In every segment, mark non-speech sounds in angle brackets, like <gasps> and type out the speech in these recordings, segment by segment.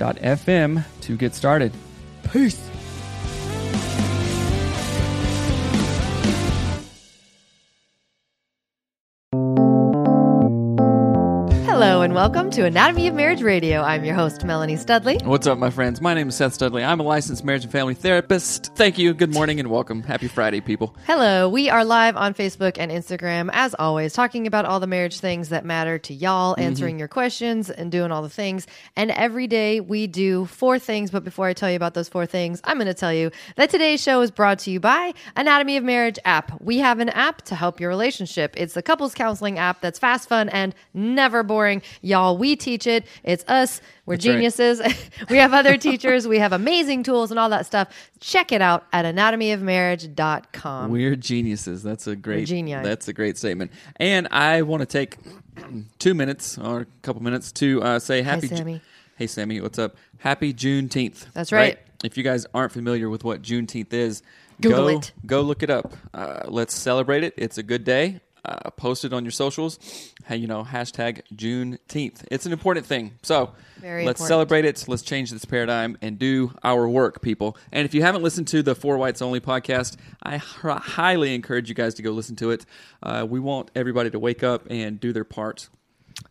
anchor.fm to get started. Peace. Hello, and welcome to Anatomy of Marriage Radio. I'm your host, Melanie Studley. What's up, my friends? My name is Seth Studley. I'm a licensed marriage and family therapist. Thank you. Good morning and welcome. Happy Friday, people. Hello, we are live on Facebook and Instagram, as always, talking about all the marriage things that matter to y'all, mm-hmm. answering your questions and doing all the things. And every day we do four things. But before I tell you about those four things, I'm going to tell you that today's show is brought to you by Anatomy of Marriage app. We have an app to help your relationship. It's the couples counseling app that's fast, fun, and never boring. Y'all, we teach it. It's us. We're That's right. geniuses. <laughs> we have other teachers. We have amazing tools and all that stuff. Check it out at anatomyofmarriage.com. We're geniuses. That's a great. genius. That's a great statement. And I want to take <clears throat> two minutes or a couple minutes to uh, say happy. Ju- Sammy. hey, Sammy, what's up? Happy Juneteenth. That's right. If you guys aren't familiar with what Juneteenth is, Google go, it. Go look it up. Uh, let's celebrate it. It's a good day. Uh, post it on your socials. Hey, you know, hashtag Juneteenth. It's an important thing. So Very let's important. celebrate it. Let's change this paradigm and do our work, people. And if you haven't listened to the Four Whites Only podcast, I h- highly encourage you guys to go listen to it. Uh, we want everybody to wake up and do their part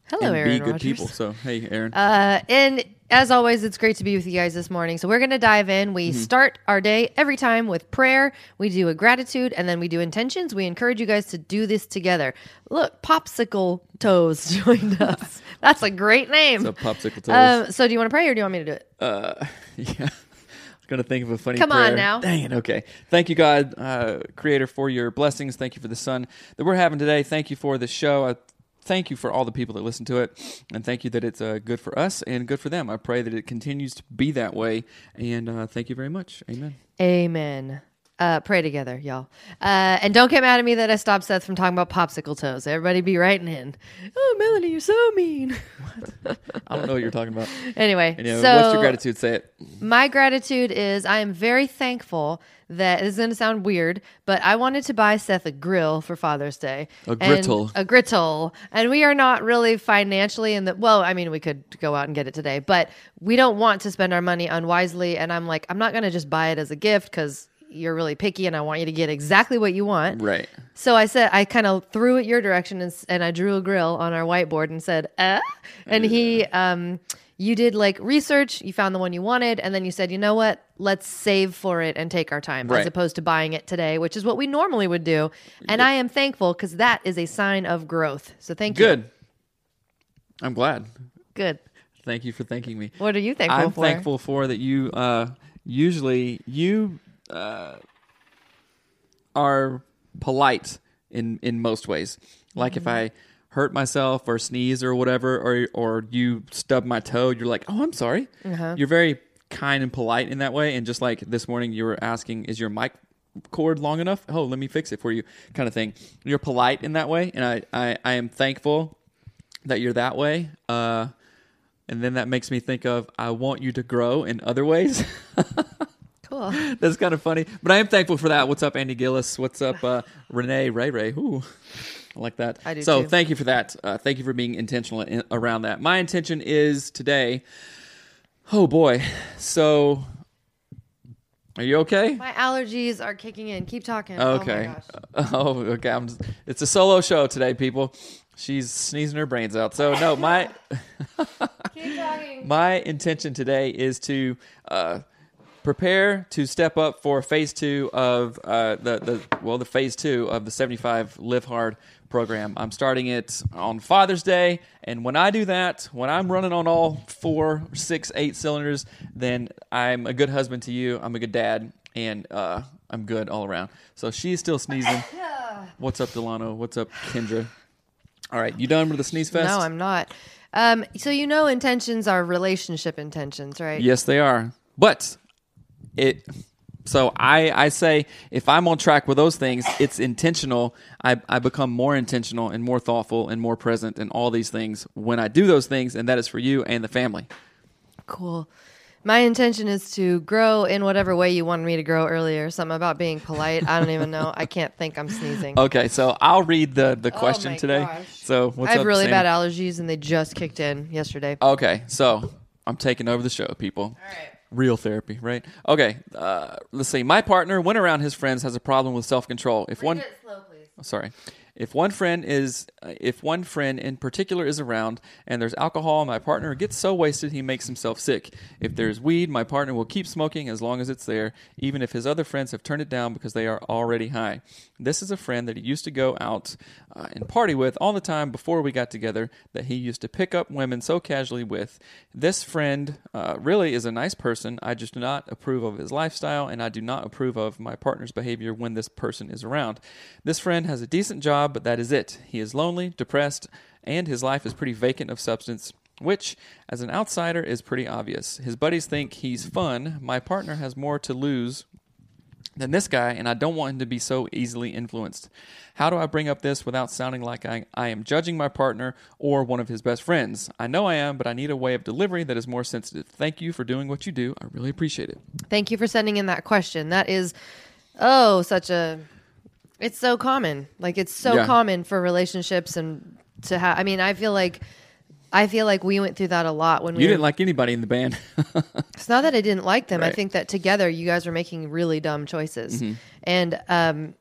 Hello, and Aaron be good Rodgers. people. So, hey, Aaron. Uh, and as always, it's great to be with you guys this morning. So we're going to dive in. We Mm-hmm. start our day every time with prayer. We do a gratitude, and then we do intentions. We encourage you guys to do this together. Look, Popsicle Toes <laughs> joined us. That's a great name. so, popsicle toes. Um, so do you want to pray or do you want me to do it? Uh, <laughs> yeah. I was going to think of a funny Come on now. Dang it. Okay. Thank you, God, uh, Creator, for your blessings. Thank you for the sun that we're having today. Thank you for the show. I thank you for all the people that listen to it. And thank you that it's uh, good for us and good for them. I pray that it continues to be that way. And uh, thank you very much. Amen. Amen. Uh, pray together, y'all. Uh, and don't get mad at me that I stopped Seth from talking about popsicle toes. Everybody be writing in. Oh, Melanie, you're so mean. What? I don't know what you're talking about. anyway, Anyway, so what's your gratitude? Say it. my gratitude is I am very thankful that this is going to sound weird, but I wanted to buy Seth a grill for Father's Day. A grittle. a grittle. And we are not really financially in the, well, I mean, we could go out and get it today, but we don't want to spend our money unwisely. And I'm like, I'm not going to just buy it as a gift because you're really picky and I want you to get exactly what you want. Right. So I said, I kind of threw it your direction and, and I drew a grill on our whiteboard and said, uh? And he, um, you did like research, you found the one you wanted, and then you said, you know what? Let's save for it and take our time Right. as opposed to buying it today, which is what we normally would do. And I am thankful because that is a sign of growth. So thank you. Good. I'm glad. Good. Thank you for thanking me. What are you thankful I'm for? thankful for that you uh, usually you uh, are polite in in most ways. Like if I hurt myself or sneeze or whatever, or or you stub my toe, you're like, "Oh, I'm sorry." You're very kind and polite in that way. And just like this morning, you were asking, "Is your mic cord long enough? Oh, let me fix it for you," kind of thing. You're polite in that way, and I I, I am thankful that you're that way. Uh, and then that makes me think of I want you to grow in other ways. <laughs> cool. That's kind of funny. But I am thankful for that. What's up, Andy Gillis? What's up, uh, Renee Ray Ray? Ooh, I like that. I do so too. thank you for that. Uh, thank you for being intentional in, around that. My intention is today. Oh boy. So, are you okay? My allergies are kicking in. Keep talking. Okay. Oh my gosh. <laughs> Oh, okay. I'm just, it's a solo show today, people. She's sneezing her brains out. So no, my <laughs> Keep talking. my intention today is to uh, prepare to step up for phase two of uh, the the well the phase two of the 75 Live Hard program. I'm starting it on Father's Day, and when I do that, when I'm running on all four, six, eight cylinders, then I'm a good husband to you. I'm a good dad, and uh, I'm good all around. So she's still sneezing. <laughs> What's up, Delano? What's up, Kendra? All right, you done with the sneeze fest? No, I'm not. Um, so you know intentions are relationship intentions, right? Yes, they are. But it. So I I say if I'm on track with those things, it's intentional. I I become more intentional and more thoughtful and more present in all these things when I do those things, and that is for you and the family. Cool. My intention is to grow in whatever way you wanted me to grow earlier. Something about being polite. I don't even know. I can't think. I'm sneezing. <laughs> Okay, so I'll read the the oh question Oh today. gosh. So what's I have up, really Sam? bad allergies, and they just kicked in yesterday. Okay, so I'm taking over the show, people. All right. Real therapy, right? Okay, uh, let's see. My partner, when around his friends, has a problem with self control. If one slow, please. sorry if one friend is uh, if one friend in particular is around and there's alcohol my partner gets so wasted he makes himself sick. If there's weed my partner will keep smoking as long as it's there even if his other friends have turned it down because they are already high. This is a friend that he used to go out uh, and party with all the time before we got together that he used to pick up women so casually with. This friend uh, really is a nice person. I just do not approve of his lifestyle and i do not approve of my partner's behavior when this person is around. This friend has a decent job but that is it he is lonely depressed and his life is pretty vacant of substance which as an outsider is pretty obvious his buddies think he's fun my partner has more to lose than this guy, and I don't want him to be so easily influenced. How do I bring up this without sounding like I, I am judging my partner or one of his best friends? I know I am, but I need a way of delivery that is more sensitive. Thank you for doing what you do. I really appreciate it. Thank you for sending in that question. That is, oh, such a. It's so common. Like it's so Yeah. common for relationships and to have. I mean, I feel like. I feel like we went through that a lot when we You were didn't like anybody in the band. <laughs> It's not that I didn't like them. I think that together you guys were making really dumb choices. Mm-hmm. And um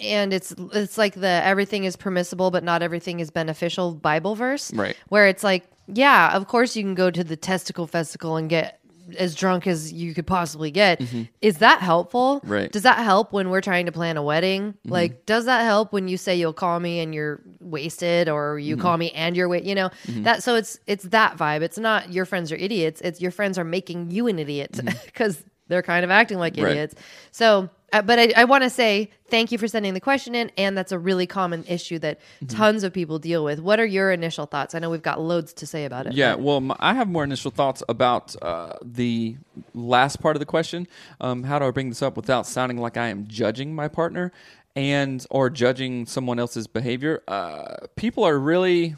and it's it's like the everything is permissible but not everything is beneficial Bible verse. Right. Where it's like, yeah, of course you can go to the testicle festival and get as drunk as you could possibly get. Is that helpful? Mm-hmm. Right. Mm-hmm. Does that help when we're trying to plan a wedding? Like, does that help when you say you'll call me and you're wasted, or you Mm-hmm. call me and you're wa- you know that? So it's it's that vibe. It's not your friends are idiots. It's your friends are making you an idiot <laughs> because they're kind of acting like Mm-hmm. Right. idiots. So, uh, but I, I want to say thank you for sending the question in, and that's a really common issue that Mm-hmm. tons of people deal with. What are your initial thoughts? I know we've got loads to say about it. Yeah, well, I have more initial thoughts about uh, the last part of the question. Um, how do I bring this up without sounding like I am judging my partner and or judging someone else's behavior? Uh, people are really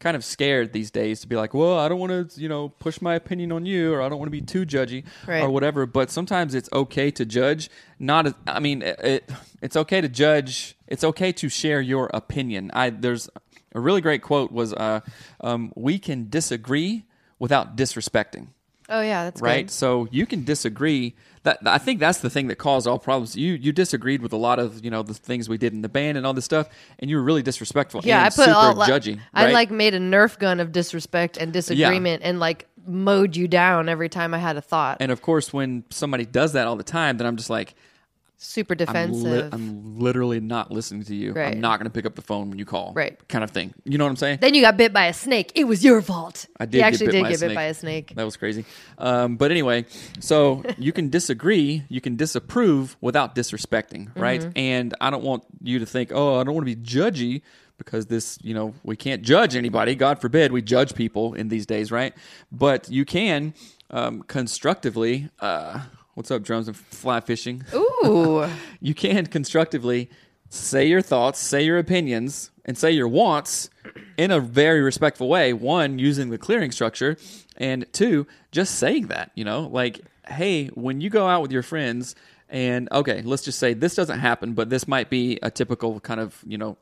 kind of scared these days to be like, well, I don't want to, you know, push my opinion on you, or I don't want to be too judgy, Right. or whatever. But sometimes it's okay to judge. Not, as, I mean, it, it, it's okay to judge. It's okay to share your opinion. I there's a really great quote was, uh, um, "We can disagree without disrespecting." Oh yeah, that's right? Good. So you can disagree. That I think that's the thing that caused all problems. You you disagreed with a lot of you know the things we did in the band and all this stuff, and you were really disrespectful. Yeah, and I put super all judgy. I right? like made a Nerf gun of disrespect and disagreement, and like mowed you down every time I had a thought. And of course, when somebody does that all the time, then I'm just like, Super I'm, li- defensive. I'm literally not listening to you. Right. I'm not going to pick up the phone when you call. Right. Kind of thing. You know what I'm saying? then you got bit by a snake. It was your fault. I did He get actually bit did get bit by a snake. That was crazy. Um, but anyway, so <laughs> you can disagree, you can disapprove without disrespecting, right? Mm-hmm. And I don't want you to think, oh, I don't want to be judgy because this, you know, we can't judge anybody. God forbid we judge people in these days, right? But you can um, constructively. Uh, what's up, drums and fly fishing? Ooh, <laughs> you can constructively say your thoughts, say your opinions, and say your wants in a very respectful way. One, using the clearing structure, and two, just saying that. You know, like hey, when you go out with your friends, and okay, let's just say this doesn't happen, but this might be a typical kind of you know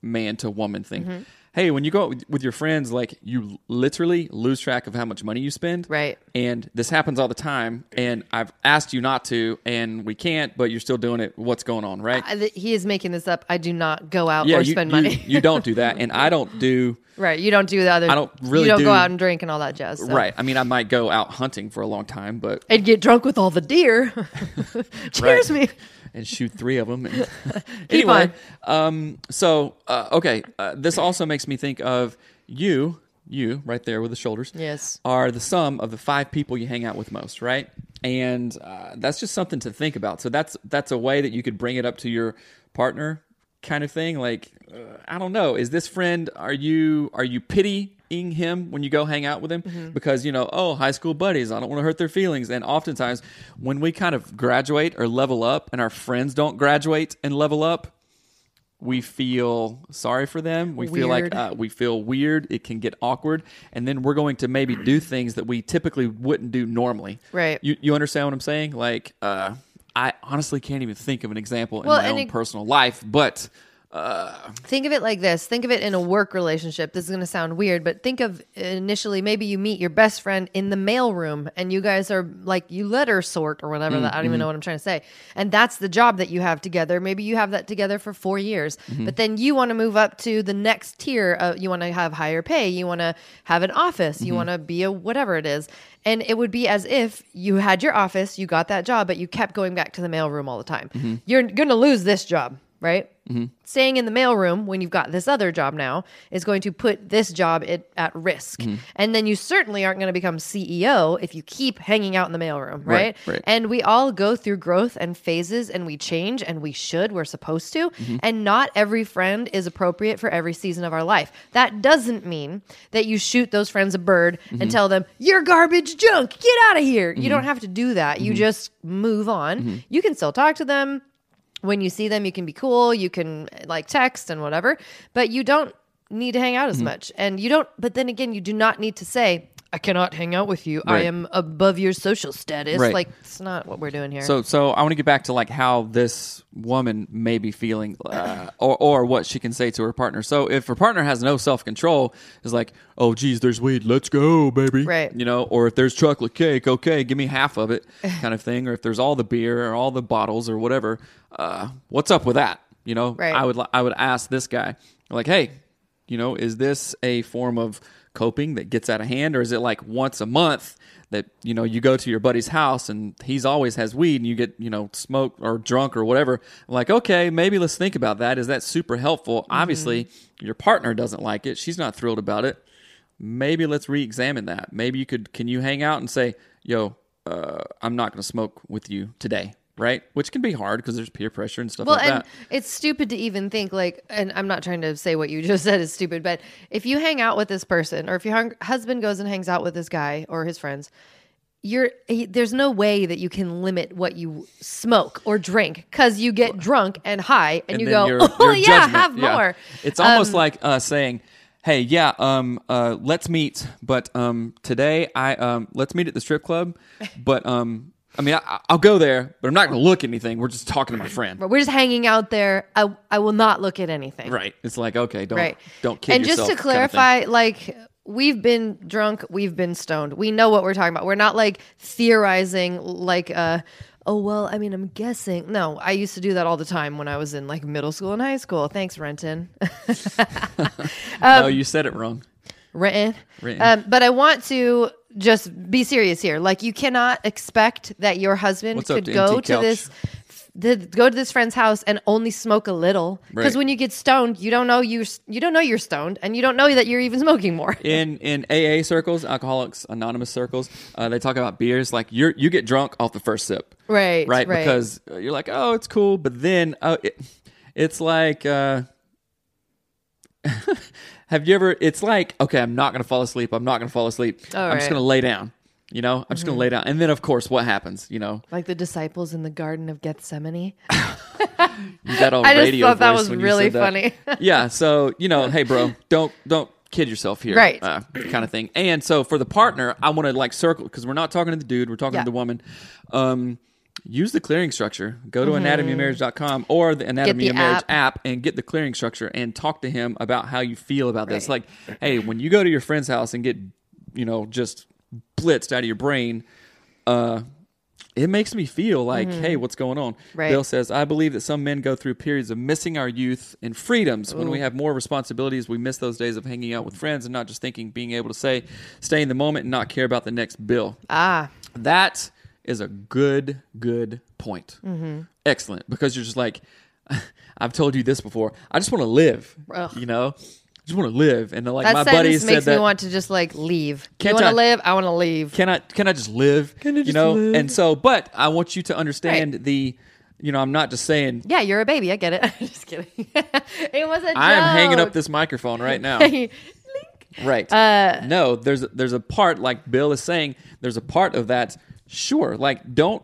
man to woman thing. Mm-hmm. Hey, when you go out with, with your friends, like you literally lose track of how much money you spend. Right. And this happens all the time. And I've asked you not to, and we can't, but you're still doing it. What's going on, right? I- th- he is making this up. I do not go out yeah, or you, spend you- money. you don't do that, <laughs> and I don't do. right. You don't do the other. I don't really You don't do- go out and drink and all that jazz. so. Right. I mean, I might go out hunting for a long time, but And get drunk with all the deer. <laughs> <laughs> Cheers Right. me. And shoot three of them. <laughs> <laughs> Anyway, um, so uh, okay, uh, this also makes me think of you, you right there with the shoulders. Yes. are the sum of the five people you hang out with most, right? And uh, that's just something to think about. So that's that's a way that you could bring it up to your partner, kind of thing. Like, uh, I don't know, is this friend? Are you are you pitying him when you go hang out with him Mm-hmm. because you know, oh, high school buddies, I don't want to hurt their feelings. And oftentimes, when we kind of graduate or level up, and our friends don't graduate and level up, we feel sorry for them. We feel like uh, we feel weird. It can get awkward, and then we're going to maybe do things that we typically wouldn't do normally. Right. You you understand what I'm saying? Like, uh, I honestly can't even think of an example in my own it- personal life, but Think of it like this. Think of it in a work relationship. This is going to sound weird, but think of initially maybe you meet your best friend in the mailroom and you guys are like you letter sort or whatever. that I don't even mm-hmm. know what I'm trying to say. And that's the job that you have together. Maybe you have that together for four years, mm-hmm. but then you want to move up to the next tier. Uh, you want to have higher pay. You want to have an office. You mm-hmm. want to be a whatever it is. And it would be as if you had your office, you got that job, but you kept going back to the mailroom all the time. You're going to lose this job, right? Mm-hmm. Staying in the mailroom when you've got this other job now is going to put this job at, at risk. Mm-hmm. And then you certainly aren't going to become CEO if you keep hanging out in the mailroom, right? Right, right. And we all go through growth and phases and we change and we should, we're supposed to. Mm-hmm. And not every friend is appropriate for every season of our life. That doesn't mean that you shoot those friends a bird and tell them, you're garbage junk, get out of here. You don't have to do that. You just move on. You can still talk to them when you see them you can be cool you can like text and whatever but you don't need to hang out Mm-hmm. as much and you don't but then again you do not need to say i cannot hang out with you i am above your social status Right. like it's not what we're doing here So, so I want to get back to like how this woman may be feeling, uh, or or what she can say to her partner. So, if her partner has no self control, is like, oh, geez, there's weed, let's go, baby, Right. You know, or if there's chocolate cake, okay, give me half of it, <laughs> kind of thing. Or if there's all the beer or all the bottles or whatever, uh, what's up with that? You know, Right. I would I would ask this guy, like, hey, you know, is this a form of coping that gets out of hand, or is it like once a month that you know you go to your buddy's house and he's always has weed and you get you know smoked or drunk or whatever? like, okay, maybe let's think about that. Is that super helpful? Obviously, your partner doesn't like it; she's not thrilled about it. Maybe let's re-examine that. Maybe you could can you hang out and say, "Yo, uh, I'm not going to smoke with you today." Right, which can be hard because there's peer pressure and stuff well like and that. it's stupid to even think like and i'm not trying to say what you <laughs> just said is stupid but if you hang out with this person or if your hung- husband goes and hangs out with this guy or his friends you're he, there's no way that you can limit what you smoke or drink because you get drunk and high and, you go your- <laughs> oh your yeah judgment, have yeah. more It's almost Um, like uh, saying, "Hey, yeah, um, uh, let's meet, but um, today I um, let's meet at the strip club, but um, I mean, I, I'll go there, but I'm not going to look at anything. We're just talking to my friend, But we're just hanging out there. I, I will not look at anything. right? It's like, okay, don't Right. don't kid and just to kind of clarify, like we've been drunk, we've been stoned. We know what we're talking about. We're not like theorizing like uh oh well, I mean I'm guessing. No, I used to do that all the time when I was in like middle school and high school. Thanks, Renton. <laughs> <laughs> no, you said it wrong. Renton. Renton. Um, but I want to just be serious here. Like you cannot expect that your husband What's could go to couch? this the, go to this friend's house and only smoke a little because Right. when you get stoned you don't know you you don't know you're stoned and you don't know that you're even smoking more <laughs> In in AA circles, Alcoholics Anonymous circles, uh, they talk about beers like you're you get drunk off the first sip. right right? right Because uh, you're like, oh, it's cool, but then uh, it, it's like, uh, <laughs> have you ever? It's like, okay, I'm not gonna fall asleep. I'm not gonna fall asleep. All I'm just right. Mm-hmm. gonna lay down. You know, I'm just gonna lay down, and then of course, what happens? You know, like the disciples in the garden of gethsemane <laughs> you got all <laughs> I just radio thought that voice was when you really said that. funny. yeah, so you know, hey, bro, don't don't kid yourself here, Right. Uh, kind of thing. And so for the partner, I want to like circle because we're not talking to the dude, we're talking Yeah. to the woman. Um, use the clearing structure. Go to anatomyofmarriage.com or the Anatomy the of Marriage app. app and get the clearing structure and talk to him about how you feel about this. Like, hey, when you go to your friend's house and get, you know, just blitzed out of your brain, uh, it makes me feel like, hey, what's going on? Mm-hmm. Right. Bill says, I believe that some men go through periods of missing our youth and freedoms. When we have more responsibilities, we miss those days of hanging out with friends and not just thinking, being able to say, stay in the moment and not care about the next bill. Ah, That is a good, good point. Mm-hmm. Excellent. Because you're just like, <laughs> I've told you this before. I just want to live. Ugh. You know, I just want to live. And like that my sentence buddies makes said me that. want to just like leave. Can't you want to live? I want to leave. can I can I just live? Can I just you know? live? And so, but I want you to understand Right. the. You know, I'm not just saying. yeah, you're a baby. I get it. <laughs> just kidding. <laughs> it was a joke. I am hanging up this microphone right now. Right. Uh, no, there's there's a part like Bill is saying. There's a part of that. Sure, like don't.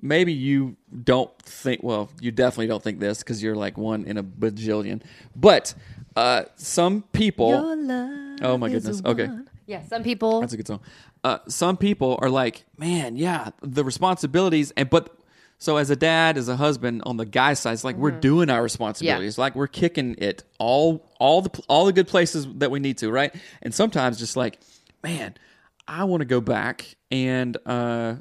Maybe you don't think. Well, you definitely don't think this because you're like one in a bajillion. But uh, some people. oh my goodness. Okay, yeah, some people. that's a good song. Uh, some people are like, man, yeah, the responsibilities, and but so as a dad, as a husband, on the guy side, it's like we're doing our responsibilities, like we're kicking it all, all the all the good places that we need to, right? And sometimes just like, man, I want to go back and uh,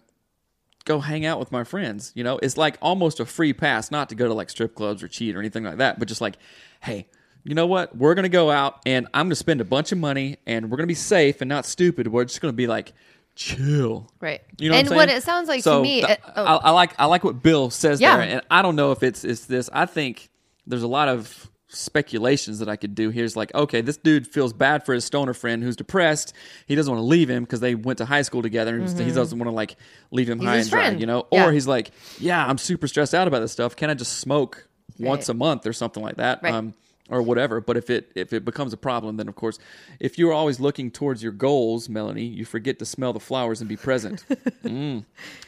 go hang out with my friends. You know, it's like almost a free pass, not to go to like strip clubs or cheat or anything like that, but just like, hey, you know what? We're gonna go out and I'm gonna spend a bunch of money and we're gonna be safe and not stupid. We're just gonna be like chill. Right. You know and what, what it sounds like So to me, th- uh, oh. I, I like I like what Bill says Yeah. there, and I don't know if it's it's this. I think there's a lot of speculations that I could do here. Is like, okay, this dude feels bad for his stoner friend who's depressed. He doesn't want to leave him because they went to high school together, and he doesn't want to like leave him high Mm-hmm. and dry. friend. You know, Yeah. or he's like, yeah, I'm super stressed out about this stuff. Can I just smoke once a month or something like that? Right. Um, or whatever. But if it if it becomes a problem, then of course, if you're always looking towards your goals, Melanie, you forget to smell the flowers and be present. <laughs> Mm.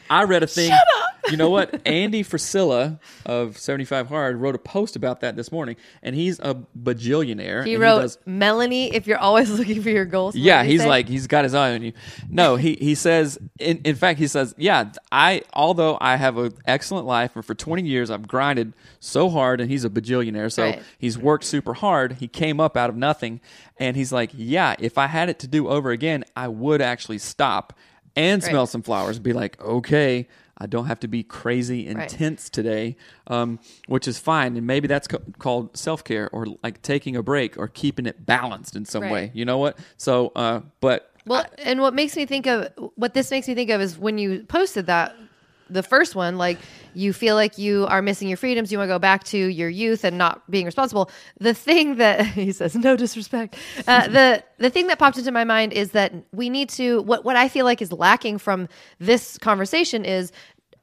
I read a thing. You know what? Andy Frisella of 75 Hard wrote a post about that this morning, and he's a bajillionaire. he wrote, does- Melanie, if you're always <laughs> looking for your goals. yeah, he's say? like he's got his eye on you. No, he he says in in fact he says, "Yeah, I although I have an excellent life and for 20 years I've grinded so hard and he's a bajillionaire, so Right. he's worked super hard. He came up out of nothing and he's like, "Yeah, if I had it to do over again, I would actually stop and smell Right. some flowers and be like, "Okay, I don't have to be crazy intense today, um, which is fine. And maybe that's co- called self care or like taking a break or keeping it balanced in some Right. way. You know what? So, uh, but Well, and what makes me think of what this makes me think of is when you posted that the first one, like you feel like you are missing your freedoms, you want to go back to your youth and not being responsible. The thing that <laughs> he says, no disrespect. Uh, the the thing that popped into my mind is that we need to what what I feel like is lacking from this conversation is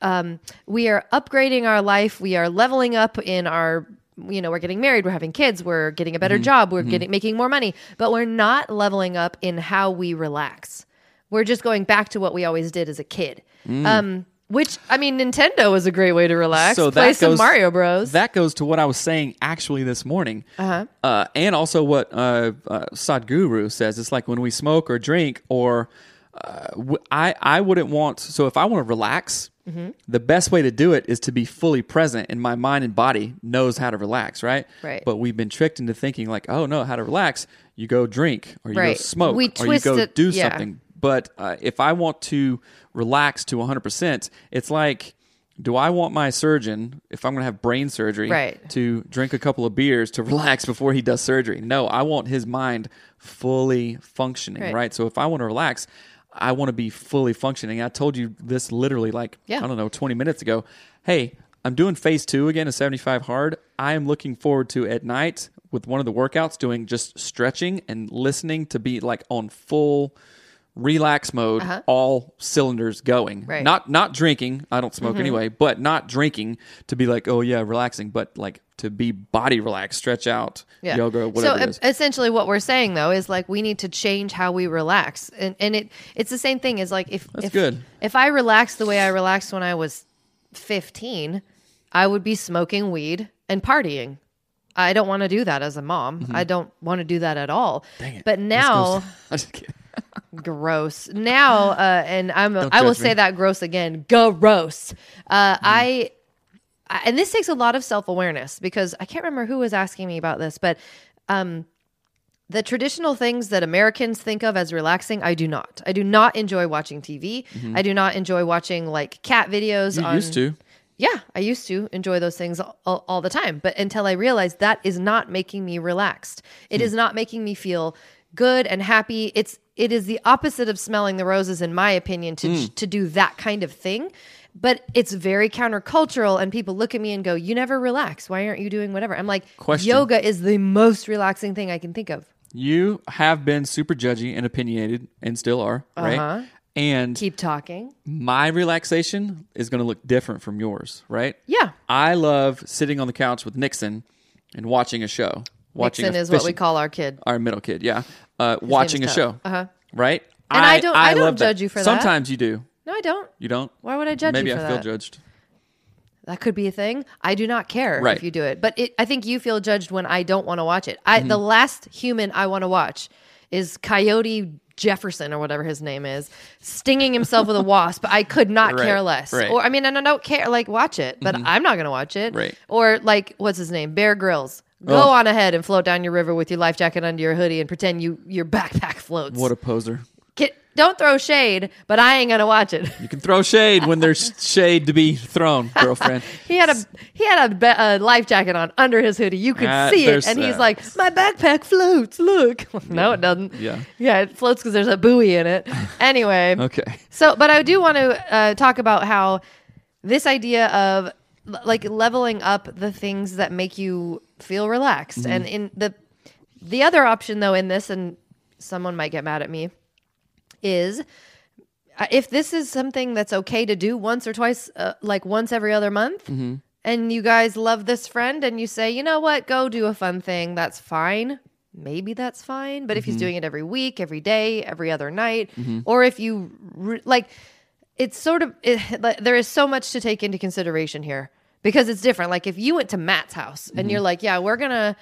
um, we are upgrading our life, we are leveling up in our you know we're getting married we're having kids we're getting a better job we're getting making more money but we're not leveling up in how we relax. We're just going back to what we always did as a kid. Um which i mean nintendo is a great way to relax so play that some mario bros That goes to what I was saying actually this morning, Uh-huh. uh, and also what uh, uh, Sadhguru says. It's like when we smoke or drink, or uh, w- I I wouldn't want. So if I want to relax, Mm-hmm. the best way to do it is to be fully present, and my mind and body knows how to relax, right? Right. But we've been tricked into thinking like, oh no, how to relax? You go drink, or you go smoke, We or you go it- do yeah. something. But uh, if I want to relax to 100%, it's like, do I want my surgeon, if I'm going to have brain surgery, Right. to drink a couple of beers to <laughs> relax before he does surgery? No, I want his mind fully functioning, Right. right? So if I want to relax, I want to be fully functioning. I told you this literally like, Yeah. I don't know, 20 minutes ago. Hey, I'm doing phase two again of 75 hard. I am looking forward to at night with one of the workouts doing just stretching and listening to be like on full relax mode, all cylinders going. Uh-huh. Right. Mm-hmm. Not not drinking. I don't smoke anyway, but not drinking to be like, oh yeah, relaxing, but like to be body relaxed, stretch out, yeah. yoga, whatever so it is. essentially what we're saying though is like we need to change how we relax and and it it's the same thing as like if That's if, good. if i relaxed the way i relaxed when i was 15 i would be smoking weed and partying I don't want to do that as a mom. I don't want to do that at all. Mm-hmm. Dang it. But now, <laughs> I'm just kidding. Gross. Now, <gasps> uh, and I'm Don't I will judge say that gross again. Gross. Uh, Mm-hmm. I, I and this takes a lot of self awareness because I can't remember who was asking me about this, but um, the traditional things that Americans think of as relaxing, I do not. I do not enjoy watching TV. I do not enjoy watching like cat videos. Mm-hmm. You on, used to. yeah, I used to enjoy those things all, all the time, but until I realized that is not making me relaxed. It is not making me feel good and happy. It's it is the opposite of smelling the roses in my opinion to to do that kind of thing. But it's very countercultural and people look at me and go, "You never relax. Why aren't you doing whatever?" I'm like, Question. "Yoga is the most relaxing thing I can think of." You have been super judgy and opinionated, and still are, right? Uh-huh. And Keep talking. my relaxation is going to look different from yours, right? Yeah. I love sitting on the couch with Nixon and watching a show. Watching Nixon a is what we call our kid. our middle kid, yeah. Uh, watching a show, Uh-huh. right? And I don't- I don't love that. judge you for that. Sometimes you do. No, I don't. You don't. Why would I judge Maybe you for I feel judged. That could be a thing. I do not care Right. if you do it, but it, I think you feel judged when I don't want to watch it. I the last human I want to watch is Coyote Jefferson or whatever his name is, stinging himself with a <laughs> wasp. I could not Right, care less. right. Or I mean, and I don't care. Like watch it, but I'm not going to watch it. Right. Or like what's his name, Bear Grylls. Go Oh. on ahead and float down your river with your life jacket under your hoodie and pretend you your <laughs> backpack floats. What a poser. Ki- don't throw shade, but I ain't gonna watch it. You can throw shade when there's <laughs> shade to be thrown, girlfriend. <laughs> He had a he had a, ba- a life jacket on under his hoodie. You could Uh, see it, and he's uh, like, "My backpack floats. Look." no, it doesn't. Yeah. yeah, it floats because there's a buoy in it. Anyway, Okay. so, but I do want to uh, talk about how this idea of like leveling up the things that make you feel relaxed, Mm-hmm. and in the the other option though in this, and someone might get mad at me, is uh, if this is something that's okay to do once or twice, uh, like once every other month, Mm-hmm. and you guys love this friend, and you say, you know what, go do a fun thing, that's fine. Maybe that's fine. But if Mm-hmm. he's doing it every week, every day, every other night, or if you re- like, it's sort of it, like, there is so much to take into consideration here because it's different. Like if you went to Matt's house and you're mm-hmm. like, yeah, we're gonna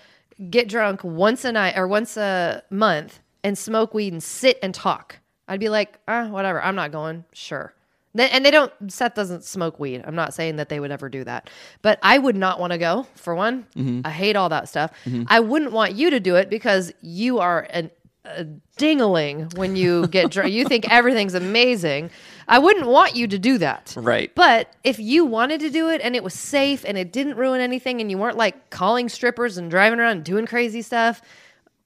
get drunk once a night or once a month and smoke weed and sit and talk. I'd be like, ah, whatever. I'm not going. Sure. And they don't. Seth doesn't smoke weed. I'm not saying that they would ever do that, but I would not want to go. For one, mm-hmm. I hate all that stuff. Mm-hmm. I wouldn't want you to do it because you are an a dingling when you get drunk. you think everything's amazing. I wouldn't want you to do that. Right. But if you wanted to do it and it was safe and it didn't ruin anything and you weren't like calling strippers and driving around and doing crazy stuff,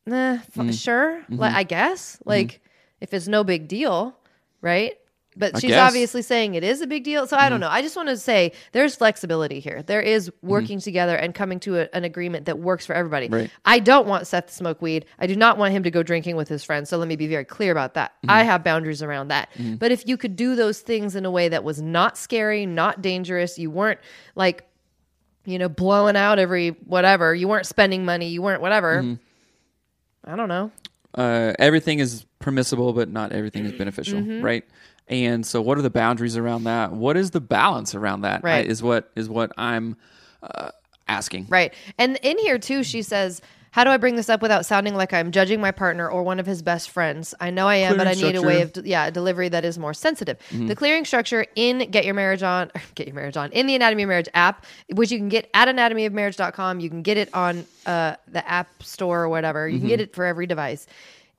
nah, f- Mm. sure. Mm-hmm. Like I guess. Like if it's no big deal, right? But she's. Mm-hmm. obviously saying it is a big deal. So I don't know. I just want to say there's flexibility here. There is working together and coming to a, an agreement that works for everybody. Right. I don't want Seth to smoke weed. I do not want him to go drinking with his friends. So let me be very clear about that. Mm-hmm. I have boundaries around that. But if you could do those things in a way that was not scary, not dangerous, you weren't like, you know, blowing out every whatever, you weren't spending money, you weren't whatever. Mm-hmm. I don't know. uh, everything is permissible, but not everything is beneficial, Mm-hmm. right? And so, what are the boundaries around that? What is the balance around that? Right. I- Is what is what I'm uh, asking. Right. And in here too, she says, How do I bring this up without sounding like I'm judging my partner or one of his best friends? I know I am, but I Clearing need a way of yeah, a delivery that is more sensitive. Mm-hmm. The clearing structure in Get Your Marriage On <laughs> Get Your Marriage On in the Anatomy of Marriage app, which you can get at anatomyofmarriage.com. You can get it on uh, the app store or whatever. You can Mm-hmm. get it for every device.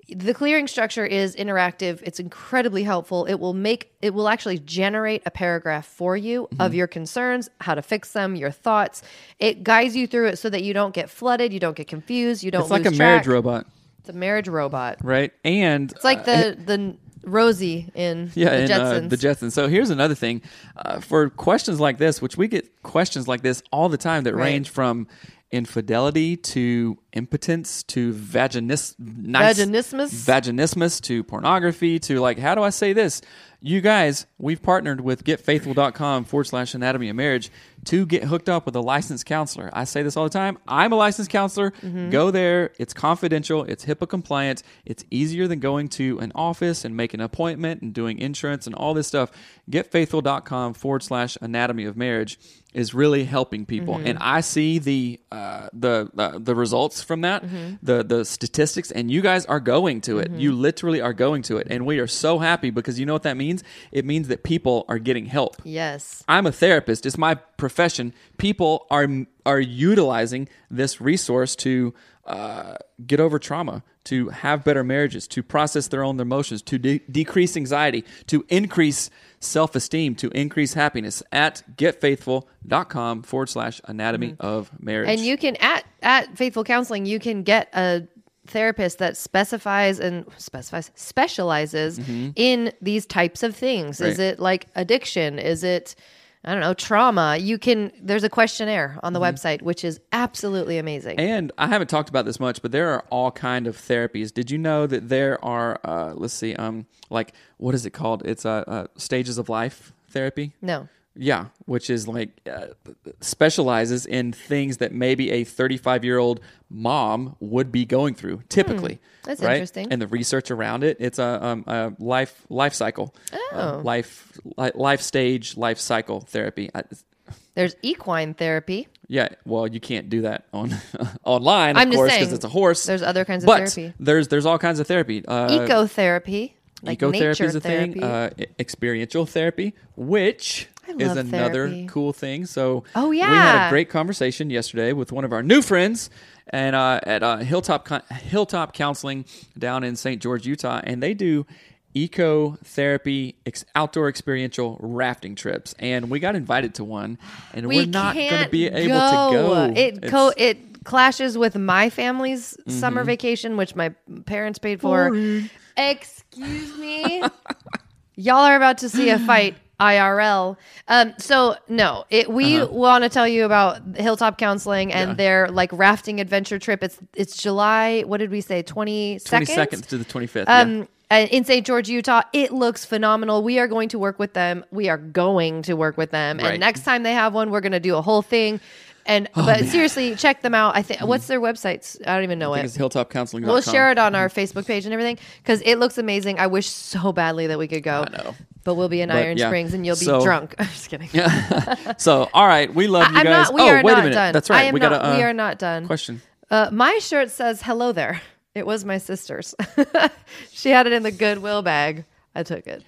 The clearing structure is interactive. It's incredibly helpful. It will make it will actually generate a paragraph for you Mm-hmm. of your concerns, how to fix them, your thoughts. It guides you through it so that you don't get flooded, you don't get confused, you don't It's like a marriage robot, It's a marriage robot. right? And It's like the the Rosie in <laughs> yeah, the and, Jetsons. uh, the Jetsons. So here's another thing uh, for questions like this, which we get questions like this all the time that Right. range from infidelity to impotence to vaginis- nice- Vaginismus? vaginismus to pornography to like how do I say this? You guys, we've partnered with getfaithful.com forward slash anatomy of marriage to get hooked up with a licensed counselor. I say this all the time. I'm a licensed counselor. Mm-hmm. Go there. It's confidential. It's HIPAA compliant. It's easier than going to an office and making an appointment and doing insurance and all this stuff. Getfaithful.com forward slash anatomy of marriage is really helping people, Mm-hmm. and I see the uh, the uh, the results from that, Mm-hmm. the the statistics, and you guys are going to it. You literally are going to it, and we are so happy because you know what that means. It means that people are getting help. Yes. I'm a therapist; it's my profession. People are are utilizing this resource to uh, get over trauma, to have better marriages, to process their own emotions, to de- decrease anxiety, to increase self esteem, to increase happiness at getfaithful.com forward slash anatomy of marriage. And you can at at Faithful Counseling, you can get a therapist that specifies and specifies specializes in these types of things. Is Mm-hmm. It like addiction? Is it I don't know, trauma. You can there's a questionnaire on the website which is absolutely amazing. Mm-hmm. And I haven't talked about this much, but there are all kind of therapies. Did you know that there are, uh, let's see, um, like what is it called? It's uh, uh, stages of life therapy. no. Yeah, which is like uh, specializes in things that maybe a 35 year old mom would be going through typically. Hmm, that's right? interesting. And the research around it, it's a, um, a life life cycle, Oh. uh, life li- life stage life cycle therapy. I, There's equine therapy. yeah, well, you can't do that on <laughs> online, of I'm just course, saying, because it's a horse. there's other kinds of but therapy. There's there's all kinds of therapy. Uh, Ecotherapy. Like ecotherapy nature is a therapy. thing. Uh, e- experiential therapy, which is another therapy. cool thing. So Oh, yeah, we had a great conversation yesterday with one of our new friends and uh, at uh, Hilltop Con- Hilltop Counseling down in St. George, Utah, and they do ecotherapy ex- outdoor experiential rafting trips and we got invited to one and we are not going to be able to go It co- it clashes with my family's summer Mm-hmm. vacation, which my parents paid for. Excuse me, <laughs> y'all are about to see a fight. IRL. Um, so no, it, we Uh-huh. want to tell you about Hilltop Counseling and their like rafting adventure trip. It's it's July. What did we say? Twenty 22nd to the 25th yeah. um, uh, in St. George, Utah. It looks phenomenal. We are going to work with them. We are going to work with them. Right. And next time they have one, we're going to do a whole thing. And but seriously, check them out. I think what's their websites? I don't even know I think it. it's hilltopcounseling.com We'll share it on our Facebook page and everything because it looks amazing. I wish so badly that we could go. I know. But we'll be in But, Iron yeah. Springs and you'll be So- drunk. <laughs> I'm just kidding. <laughs> so all right we love you I'm guys not. We oh are wait not a minute done. that's right I am we not, got uh, we are not done. question Uh, my shirt says "Hello there." It was my sister's. <laughs> she had it in the Goodwill bag. I took it.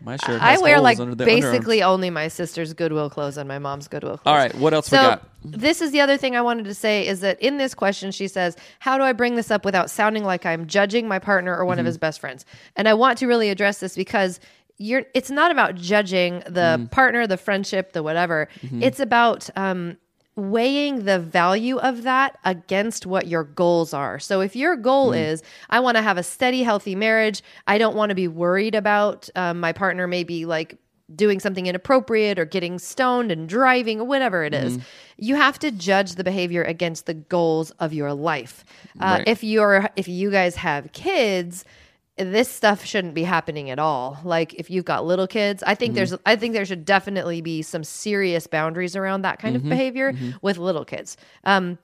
my shirt I wear like under the basically only my sister's Goodwill clothes and my mom's Goodwill clothes. All right, what else we got? this is the other thing I wanted to say is that in this question she says, "How do I bring this up without sounding like I'm judging my partner or one Mm-hmm. of his best friends?" And I want to really address this because you're it's not about judging the Mm-hmm. partner, the friendship, the whatever. It's about um weighing the value of that against what your goals are. So if your goal Mm. is I want to have a steady healthy marriage, I don't want to be worried about um, my partner maybe like doing something inappropriate or getting stoned and driving or whatever it is, Mm-hmm. you have to judge the behavior against the goals of your life. Uh, Right. If you're if you guys have kids, this stuff shouldn't be happening at all. Like if you've got little kids, I think Mm-hmm. there's I think there should definitely be some serious boundaries around that Mm-hmm. kind of behavior with little kids. Um,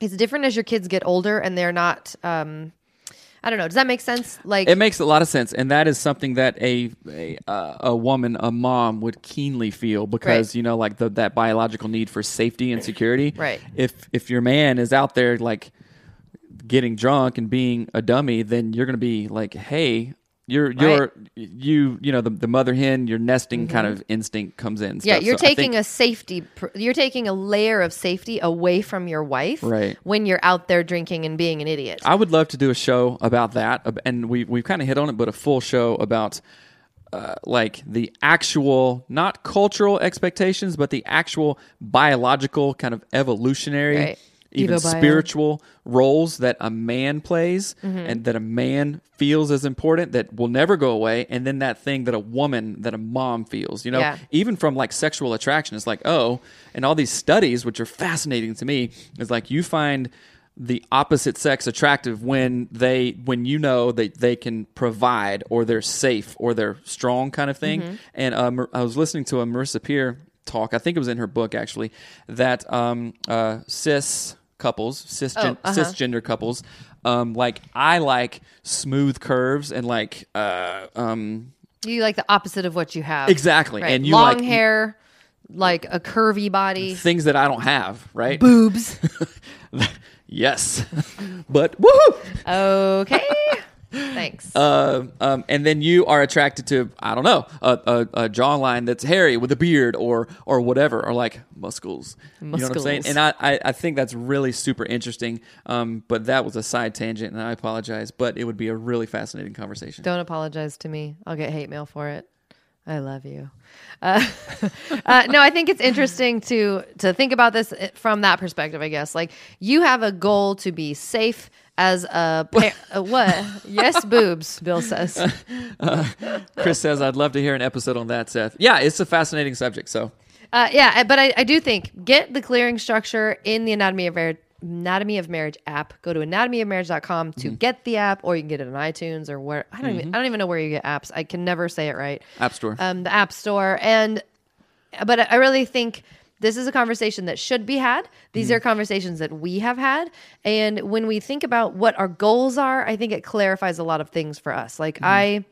it's different as your kids get older and they're not. Um, I don't know. Does that make sense? Like It makes a lot of sense, and that is something that a a, uh, a woman, a mom, would keenly feel because Right. you know, like the, that biological need for safety and security. Right. If if your man is out there like getting drunk and being a dummy, then you're going to be like, hey. You're you're you you know the, the mother hen your nesting kind of instinct comes in. Mm-hmm. Yeah, stuff. you're So taking think- a safety. You're taking a layer of safety away from your wife, Right. When you're out there drinking and being an idiot. I would love to do a show about that, and we we've kind of hit on it, but a full show about uh, like the actual, not cultural expectations, but the actual biological kind of evolutionary, Right. Even spiritual roles that a man plays, Mm-hmm. and that a man feels as important that will never go away, and then that thing that a woman, that a mom feels, you know, Yeah. even from like sexual attraction, it's like, oh, and all these studies, which are fascinating to me, is like you find the opposite sex attractive when they when you know that they can provide or they're safe or they're strong kind of thing. Mm-hmm. And Mar- I was listening to a Marissa Peer talk. I think it was in her book actually that um, uh, cis couples, cisgen- Oh, uh-huh. cisgender couples, um, like I like smooth curves and like uh, um, You like the opposite of what you have. exactly, Right. and you like long like hair, like a curvy body, things that I don't have, right? boobs. <laughs> yes, <laughs> but woohoo! Okay. <laughs> Thanks. Uh, <laughs> um, and then you are attracted to I don't know a, a, a jawline that's hairy with a beard or or whatever or like muscles. You know what I'm saying? And I, I, I think that's really super interesting. Um, but that was a side tangent, and I apologize. But it would be a really fascinating conversation. Don't apologize to me. I'll get hate mail for it. I love you. Uh, <laughs> uh, no, I think it's interesting to to think about this from that perspective. I guess like you have a goal to be safe as a par- uh, what? Yes, <laughs> boobs. Bill says. Chris says I'd love to hear an episode on that, Seth. Yeah, it's a fascinating subject. So Uh, yeah, but I, I do think get the clearing structure in the Anatomy of Marriage. Anatomy of Marriage app. Go to anatomyofmarriage.com to mm-hmm. get the app, or you can get it on iTunes or where I don't even mm-hmm. I don't even know where you get apps. I can never say it right. App Store. um, the App Store. And but I really think this is a conversation that should be had. These mm-hmm. are conversations that we have had, and when we think about what our goals are, I think it clarifies a lot of things for us. Like I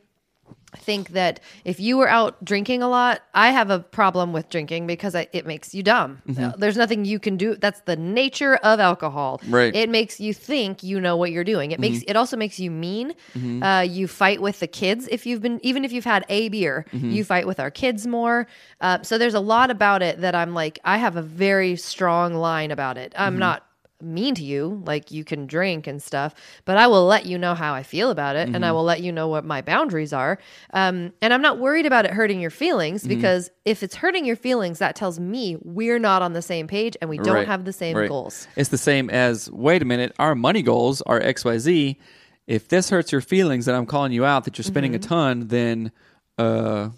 think that if you were out drinking a lot, I have a problem with drinking because I, it makes you dumb. Mm-hmm. Uh, there's nothing you can do. That's the nature of alcohol. Right. It makes you think you know what you're doing. It makes mm-hmm. it also makes you mean. Mm-hmm. Uh, you fight with the kids if you've been even if you've had a beer, you fight with our kids more. Uh, so there's a lot about it that I'm like I have a very strong line about it. I'm not mean to you like you can drink and stuff but i will let you know how i feel about it and i will let you know what my boundaries are um, and i'm not worried about it hurting your feelings because if it's hurting your feelings that tells me we're not on the same page and we don't Right, have the same right. goals It's the same as wait a minute, our money goals are XYZ. If this hurts your feelings that I'm calling you out that you're spending Mm-hmm. a ton, then uh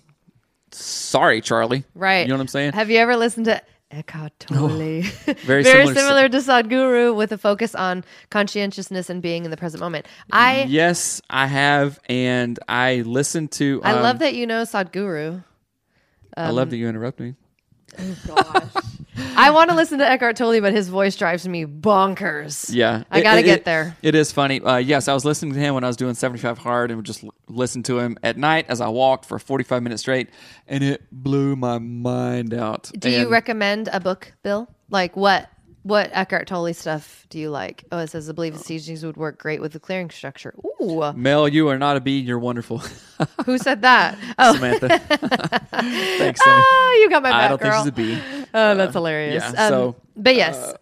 sorry, Charlie. right You know what I'm saying? have you ever listened to Eckhart Tolle? <laughs> Very very similar similar, to- Sadhguru with a focus on conscientiousness and being in the present moment. I yes, I have, and I listened to. I um, love that you know Sadhguru. I love that you interrupt me. <laughs> I want to listen to Eckhart Tolle, but his voice drives me bonkers. Yeah, I got to get it- there. It is funny. Uh, yes, I was listening to him when I was doing 75 hard, and would just l- listen to him at night as I walked for 45 minutes straight, and it blew my mind out. Do you recommend a book, Bill? Like what? What Eckhart Tolle stuff do you like? Oh, it says I believe the teachings would work great with the clearing structure. Ooh, Mel, you are not a bee. You're wonderful, <laughs> who said that? <laughs> Oh, Samantha. <laughs> Thanks, Sammy. ah, you got my back, I don't girl. think she's a bee. oh, that's hilarious. yeah, Um, so, but yes,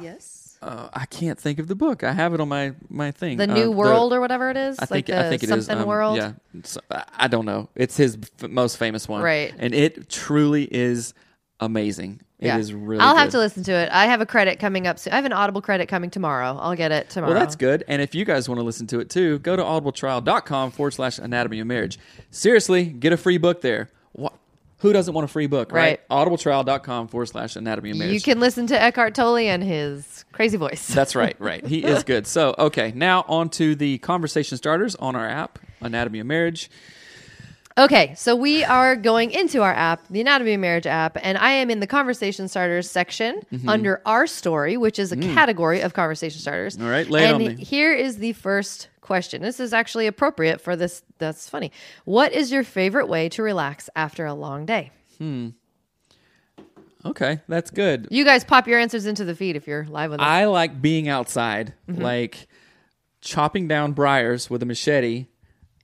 yes, Uh, I can't think of the book. I have it on my my thing. the Uh, New World or whatever it is. I like think the I think it is something um, world. Yeah, So- I- I don't know. It's his f- most famous one, Right. And it truly is amazing. It Yeah. is really. I'll have to listen to it. I have a credit coming up soon. I have an Audible credit coming tomorrow. I'll get it tomorrow. Well, that's good. And if you guys want to listen to it too, go to audibletrial.com forward slash anatomy of marriage. Seriously, get a free book there. What? Who doesn't want a free book, right? Right. Audibletrial.com forward slash anatomy of marriage. You can listen to Eckhart Tolle and his crazy voice. That's right, <laughs> right. He is good. So, okay, now on to the conversation starters on our app, Anatomy of Marriage. Okay, so we are going into our app, the Anatomy of Marriage app, and I am in the conversation starters section Mm-hmm. under our story, which is a category of conversation starters. Mm. All right, lay it and on me. here is the first question. This is actually appropriate for this. That's funny. What is your favorite way to relax after a long day? Hmm. Okay, that's good. You guys pop your answers into the feed if you're live with us. I like being outside. Mm-hmm. Like chopping down briars with a machete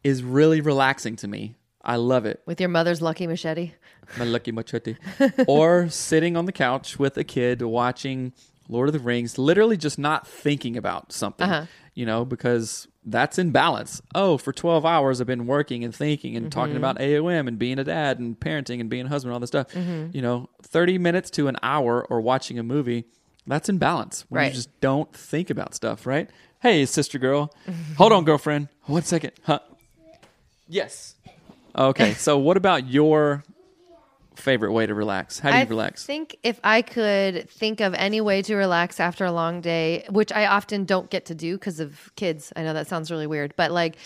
is really relaxing to me. I love it. with your mother's lucky machete. My lucky machete. <laughs> or sitting on the couch with a kid watching Lord of the Rings, literally just not thinking about something, Uh-huh. you know, because that's in balance. Oh, for 12 hours I've been working and thinking and talking Mm-hmm. about AOM and being a dad and parenting and being a husband, all this stuff. Mm-hmm. You know, 30 minutes to an hour or watching a movie, that's in balance. When Right. you just don't think about stuff, right? Hey, sister girl. <laughs> Hold on, girlfriend. One second. Huh? Yes. Okay. <laughs> so, what about your favorite way to relax? How do you I relax? I think if I could think of any way to relax after a long day, which I often don't get to do because of kids. I know that sounds really weird, but like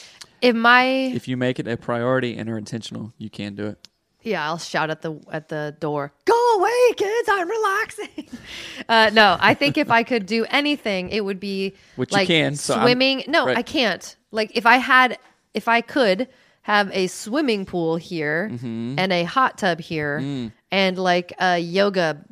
if my if you make it a priority and are intentional, you can do it. Yeah, I'll shout at the at the door. Go away, kids! I'm relaxing. <laughs> uh, no, I think if I could do anything, it would be Which you like can, so I'm- swimming. no, right. I can't. Like if I had, if I could have a swimming pool here Mm-hmm. and a hot tub here Mm. and like a yoga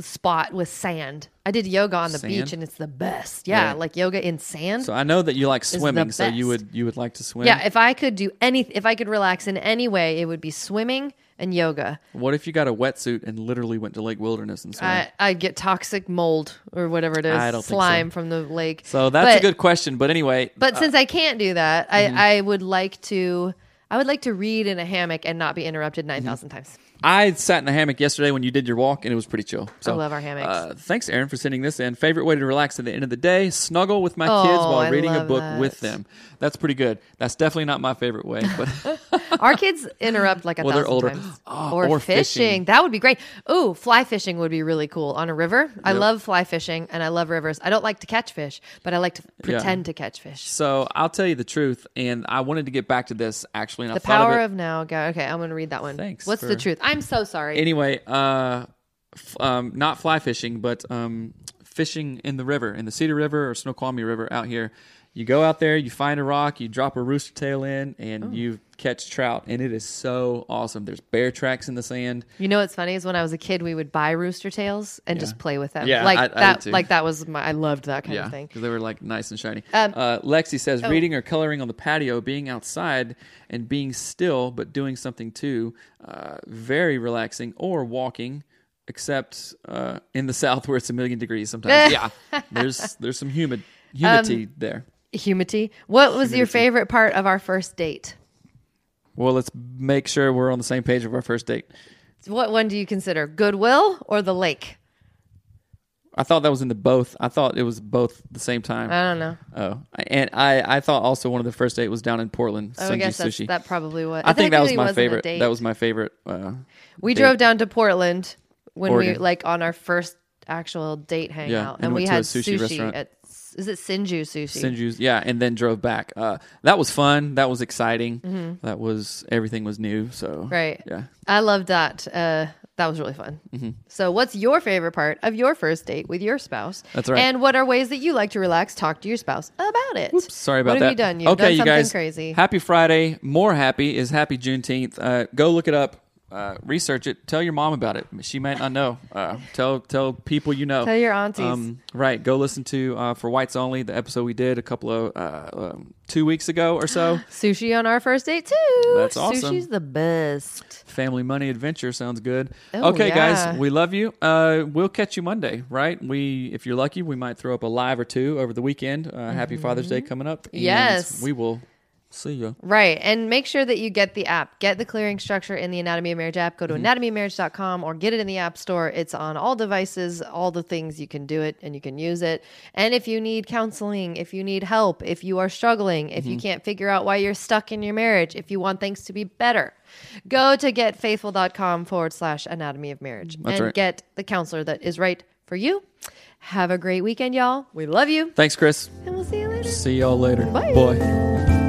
spot with sand. I did yoga on the Sand? beach and it's the best. Yeah, Right. like yoga in sand. So I know that you like swimming, so you would you would like to swim. yeah, if I could do any, if I could relax in any way, it would be swimming and yoga. What if you got a wetsuit and literally went to Lake Wilderness and swam? I, I'd get toxic mold or whatever it is, I don't think so. slime from the lake. so that's a good question. But anyway, But uh, since I can't do that, mm-hmm. I, I would like to. I would like to read in a hammock and not be interrupted Mm-hmm. 9,000 times. I sat in the hammock yesterday when you did your walk, and it was pretty chill. So, I love our hammocks. Uh, thanks, Aaron, for sending this in. Favorite way to relax at the end of the day: snuggle with my Oh, kids while I reading a love book that. with them. That's pretty good. That's definitely not my favorite way, but <laughs> Our kids interrupt like a Well, they're thousand older. times. <gasps> Oh, or, or fishing. fishing. That would be great. Ooh, fly fishing would be really cool on a river. I love fly fishing and I love rivers. I don't like to catch fish, but I like to pretend to catch fish. so I'll tell you the truth. And I wanted to get back to this actually. The power of, of, now. Okay, I'm going to read that one. Thanks What's the truth? I'm so sorry. anyway. Uh, f- um, not fly fishing, but um, fishing in the river, in the Cedar River or Snoqualmie River out here. You go out there, you find a rock, you drop a rooster tail in, and Oh. you catch trout, and it is so awesome. There's bear tracks in the sand. You know what's funny is when I was a kid, we would buy rooster tails and just play with them. Yeah, like I- that. too. like that was my. I loved that kind Yeah, of thing. because they were like nice and shiny. Um, uh, Lexi says oh. reading or coloring on the patio, being outside and being still but doing something too, uh, very relaxing. Or walking, except uh, in the <laughs> south where it's a million degrees sometimes. <laughs> yeah, there's there's some humid humidity Um, there. Humidity. What was your favorite part of our first date? Well, let's make sure we're on the same page of our first date. What one do you consider? Goodwill or the lake? I thought that was in the both. I thought it was both at the same time. I don't know. oh, and I I thought also one of the first date was down in Portland. Oh, I guess that's, Sushi. that probably was. I think that was my favorite. That was my favorite. Uh, we date. drove down to Portland when we like on our first actual date hangout, and and, we went to a had sushi sushi, at. Is it Sinju Sushi? Sinju's, yeah, and then drove back. Uh, that was fun. That was exciting. Mm-hmm. That was everything was new. So Right. yeah. I loved that. Uh, that was really fun. Mm-hmm. So, what's your favorite part of your first date with your spouse? That's right. And what are ways that you like to relax? Talk to your spouse about it. Sorry about what that. have you done? You've okay, done you guys. crazy. Happy Friday. More happy is Happy Juneteenth. Uh, go look it up. Uh, research it. Tell your mom about it. She might not know. Uh, tell tell people you know. Tell your aunties. Um, right. Go listen to uh, for whites only the episode we did a couple of uh, um, two weeks ago or so. <gasps> Sushi on our first date too. That's awesome. Sushi's the best. Family Money Adventure sounds good. Oh, okay, yeah. guys, we love you. Uh, we'll catch you Monday, right? We, if you're lucky, we might throw up a live or two over the weekend. Uh, Happy Father's Day coming up. Mm-hmm. Yes. we will see you. Right. And make sure that you get the app. Get the clearing structure in the Anatomy of Marriage app. Go to Mm-hmm. anatomyofmarriage.com or get it in the App Store. It's on all devices, all the things you can do it and you can use it. And if you need counseling, if you need help, if you are struggling, if Mm-hmm. you can't figure out why you're stuck in your marriage, if you want things to be better, go to getfaithful.com forward slash anatomy of marriage That's and right. get the counselor that is right for you. Have a great weekend, y'all. We love you. Thanks, Chris. And we'll see you later. See y'all later. Bye. Boy.